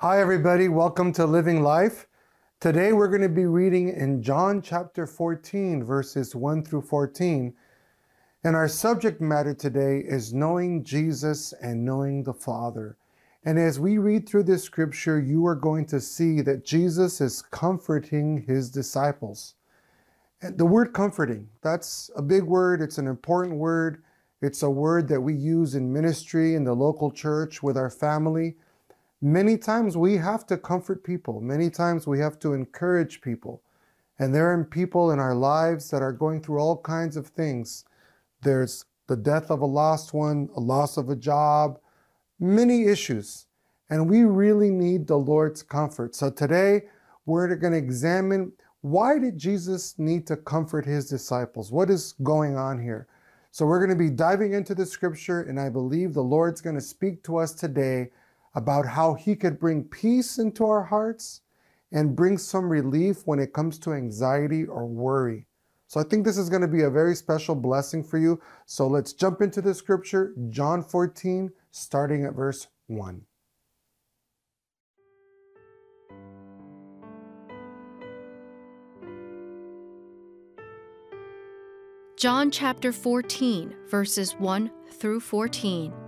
Hi, everybody. Welcome to Living Life. Today we're going to be reading in John chapter 14, verses 1 through 14. And our subject matter today is knowing Jesus and knowing the Father. And as we read through this scripture, you are going to see that Jesus is comforting his disciples. The word comforting, that's a big word, it's an important word. It's a word that we use in ministry in the local church with our family. Many times we have to comfort people. Many times we have to encourage people. And there are people in our lives that are going through all kinds of things. There's the death of a lost one, a loss of a job, many issues. And we really need the Lord's comfort. So today we're going to examine why did Jesus need to comfort his disciples? What is going on here? So we're going to be diving into the scripture and I believe the Lord's going to speak to us today about how He could bring peace into our hearts and bring some relief when it comes to anxiety or worry. So I think this is going to be a very special blessing for you. So let's jump into the scripture, John 14, starting at verse 1. John chapter 14, verses 1 through 14.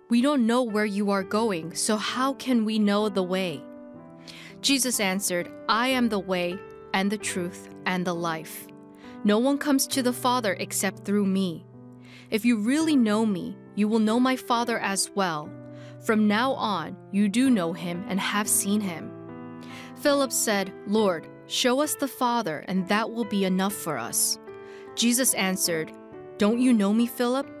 we don't know where you are going, so how can we know the way? Jesus answered, I am the way, and the truth, and the life. No one comes to the Father except through me. If you really know me, you will know my Father as well. From now on, you do know him and have seen him. Philip said, Lord, show us the Father, and that will be enough for us. Jesus answered, Don't you know me, Philip?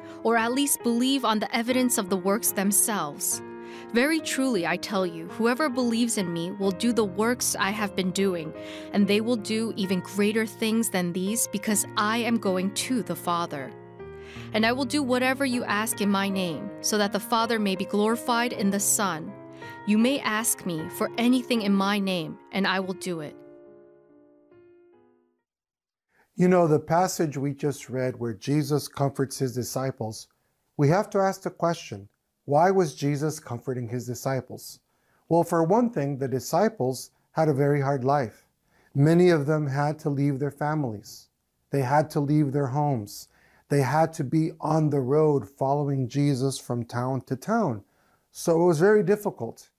or at least believe on the evidence of the works themselves. Very truly, I tell you, whoever believes in me will do the works I have been doing, and they will do even greater things than these because I am going to the Father. And I will do whatever you ask in my name, so that the Father may be glorified in the Son. You may ask me for anything in my name, and I will do it. You know, the passage we just read where Jesus comforts his disciples, we have to ask the question why was Jesus comforting his disciples? Well, for one thing, the disciples had a very hard life. Many of them had to leave their families, they had to leave their homes, they had to be on the road following Jesus from town to town. So it was very difficult.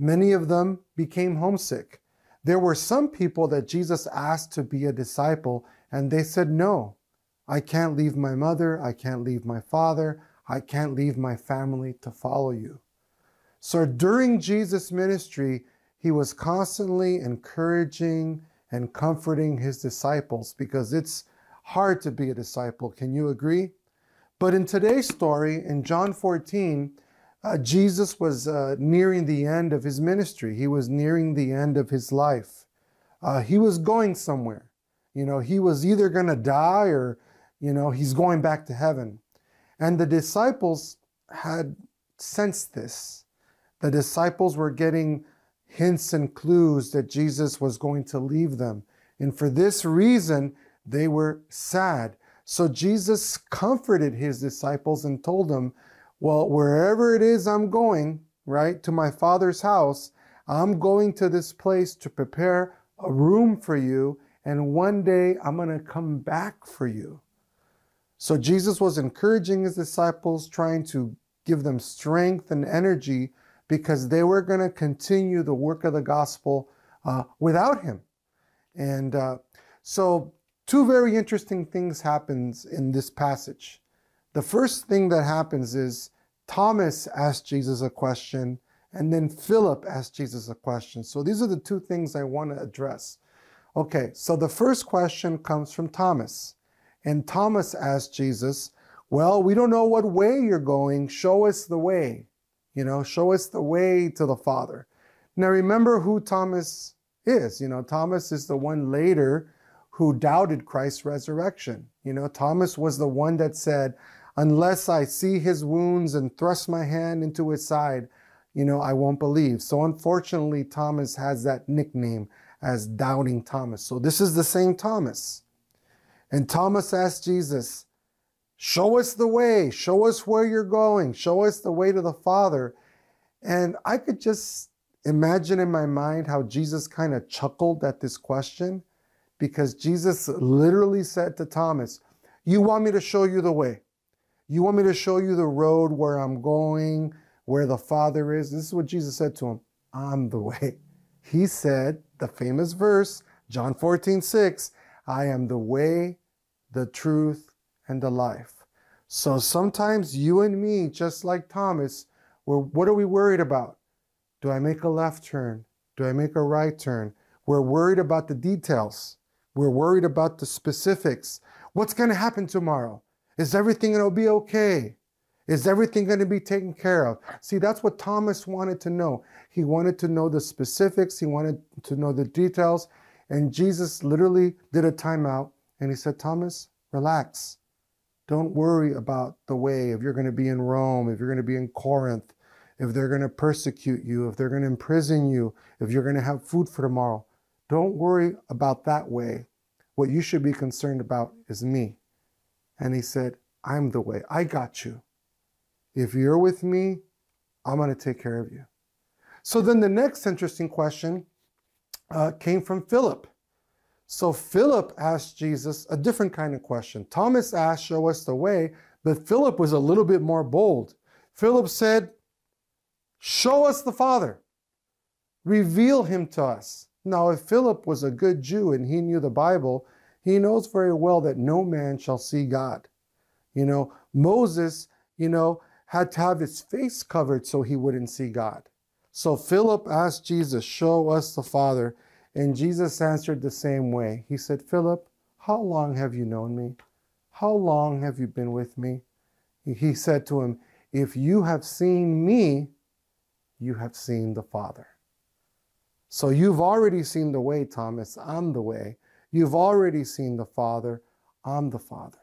Many of them became homesick. There were some people that Jesus asked to be a disciple, and they said, No, I can't leave my mother, I can't leave my father, I can't leave my family to follow you. So during Jesus' ministry, he was constantly encouraging and comforting his disciples because it's hard to be a disciple. Can you agree? But in today's story, in John 14, uh, Jesus was uh, nearing the end of his ministry. He was nearing the end of his life. Uh, he was going somewhere. You know, he was either going to die or, you know, he's going back to heaven. And the disciples had sensed this. The disciples were getting, hints and clues that Jesus was going to leave them. And for this reason, they were sad. So Jesus comforted his disciples and told them, Well, wherever it is I'm going, right, to my Father's house, I'm going to this place to prepare a room for you, and one day I'm going to come back for you. So Jesus was encouraging his disciples, trying to give them strength and energy because they were going to continue the work of the gospel uh, without him. And uh, so two very interesting things happens in this passage. The first thing that happens is Thomas asked Jesus a question, and then Philip asked Jesus a question. So these are the two things I want to address. Okay, so the first question comes from Thomas. And Thomas asked Jesus, Well, we don't know what way you're going. Show us the way. You know, show us the way to the Father. Now remember who Thomas is. You know, Thomas is the one later who doubted Christ's resurrection. You know, Thomas was the one that said, Unless I see his wounds and thrust my hand into his side, you know, I won't believe. So unfortunately, Thomas has that nickname as Doubting Thomas. So this is the same Thomas. And Thomas asked Jesus, Show us the way, show us where you're going, show us the way to the Father. And I could just imagine in my mind how Jesus kind of chuckled at this question because Jesus literally said to Thomas, You want me to show you the way? You want me to show you the road where I'm going, where the Father is? This is what Jesus said to him I'm the way. He said, the famous verse, John 14, 6, I am the way, the truth, and the life. So sometimes you and me, just like Thomas, we're, what are we worried about? Do I make a left turn? Do I make a right turn? We're worried about the details. We're worried about the specifics. What's going to happen tomorrow? Is everything going to be okay? Is everything going to be taken care of? See, that's what Thomas wanted to know. He wanted to know the specifics, he wanted to know the details. And Jesus literally did a timeout and he said, Thomas, relax. Don't worry about the way, if you're going to be in Rome, if you're going to be in Corinth, if they're going to persecute you, if they're going to imprison you, if you're going to have food for tomorrow. Don't worry about that way. What you should be concerned about is me. And he said, I'm the way. I got you. If you're with me, I'm going to take care of you. So then the next interesting question uh, came from Philip. So Philip asked Jesus a different kind of question. Thomas asked, Show us the way, but Philip was a little bit more bold. Philip said, Show us the Father, reveal him to us. Now, if Philip was a good Jew and he knew the Bible, he knows very well that no man shall see God. You know, Moses, you know, had to have his face covered so he wouldn't see God. So Philip asked Jesus, Show us the Father. And Jesus answered the same way. He said, Philip, how long have you known me? How long have you been with me? He said to him, If you have seen me, you have seen the Father. So you've already seen the way, Thomas. I'm the way. You've already seen the Father. I'm the Father.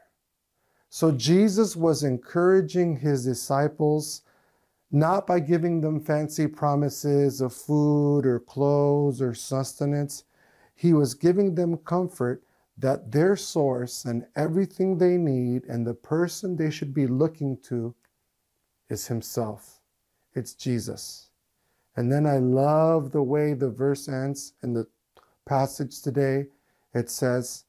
So Jesus was encouraging his disciples not by giving them fancy promises of food or clothes or sustenance. He was giving them comfort that their source and everything they need and the person they should be looking to is Himself. It's Jesus. And then I love the way the verse ends in the passage today. It says,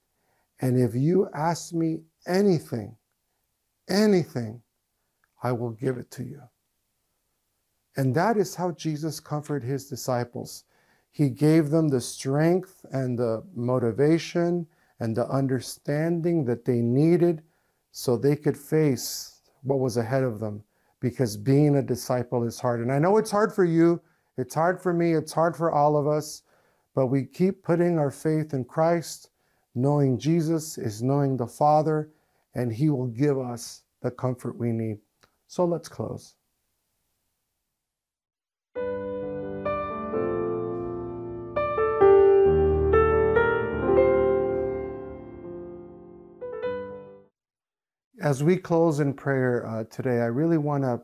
And if you ask me anything, anything, I will give it to you. And that is how Jesus comforted his disciples. He gave them the strength and the motivation and the understanding that they needed so they could face what was ahead of them because being a disciple is hard. And I know it's hard for you, it's hard for me, it's hard for all of us, but we keep putting our faith in Christ, knowing Jesus is knowing the Father, and He will give us the comfort we need. So let's close. As we close in prayer uh, today, I really want to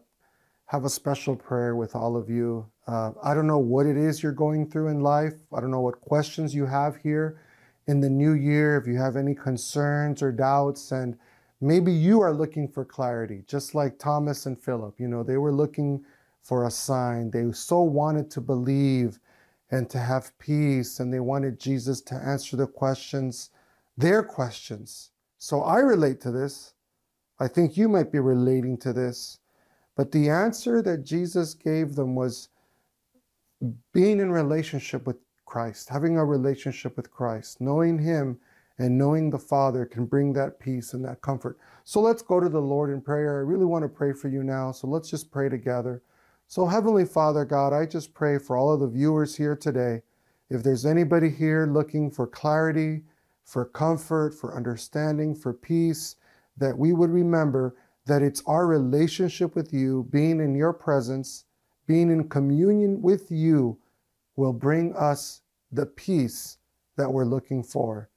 have a special prayer with all of you. Uh, I don't know what it is you're going through in life. I don't know what questions you have here in the new year, if you have any concerns or doubts, and maybe you are looking for clarity, just like Thomas and Philip. You know, they were looking for a sign. They so wanted to believe and to have peace, and they wanted Jesus to answer the questions, their questions. So I relate to this. I think you might be relating to this. But the answer that Jesus gave them was being in relationship with Christ, having a relationship with Christ, knowing Him and knowing the Father can bring that peace and that comfort. So let's go to the Lord in prayer. I really want to pray for you now. So let's just pray together. So, Heavenly Father, God, I just pray for all of the viewers here today. If there's anybody here looking for clarity, for comfort, for understanding, for peace, that we would remember that it's our relationship with you, being in your presence, being in communion with you, will bring us the peace that we're looking for.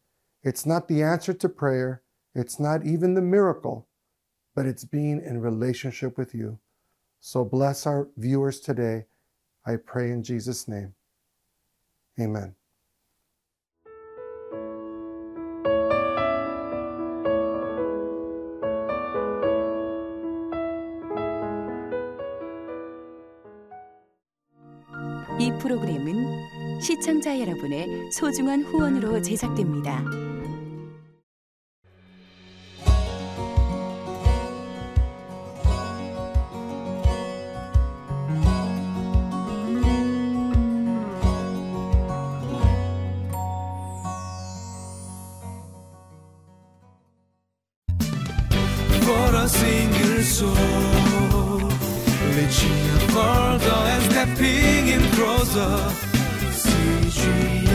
It's not the answer to prayer, it's not even the miracle, but it's being in relationship with you. So bless our viewers today. I pray in Jesus' name. Amen. 이 프로그램은 시청자 여러분의 소중한 후원으로 제작됩니다. dancing your soul Reaching further and stepping in closer See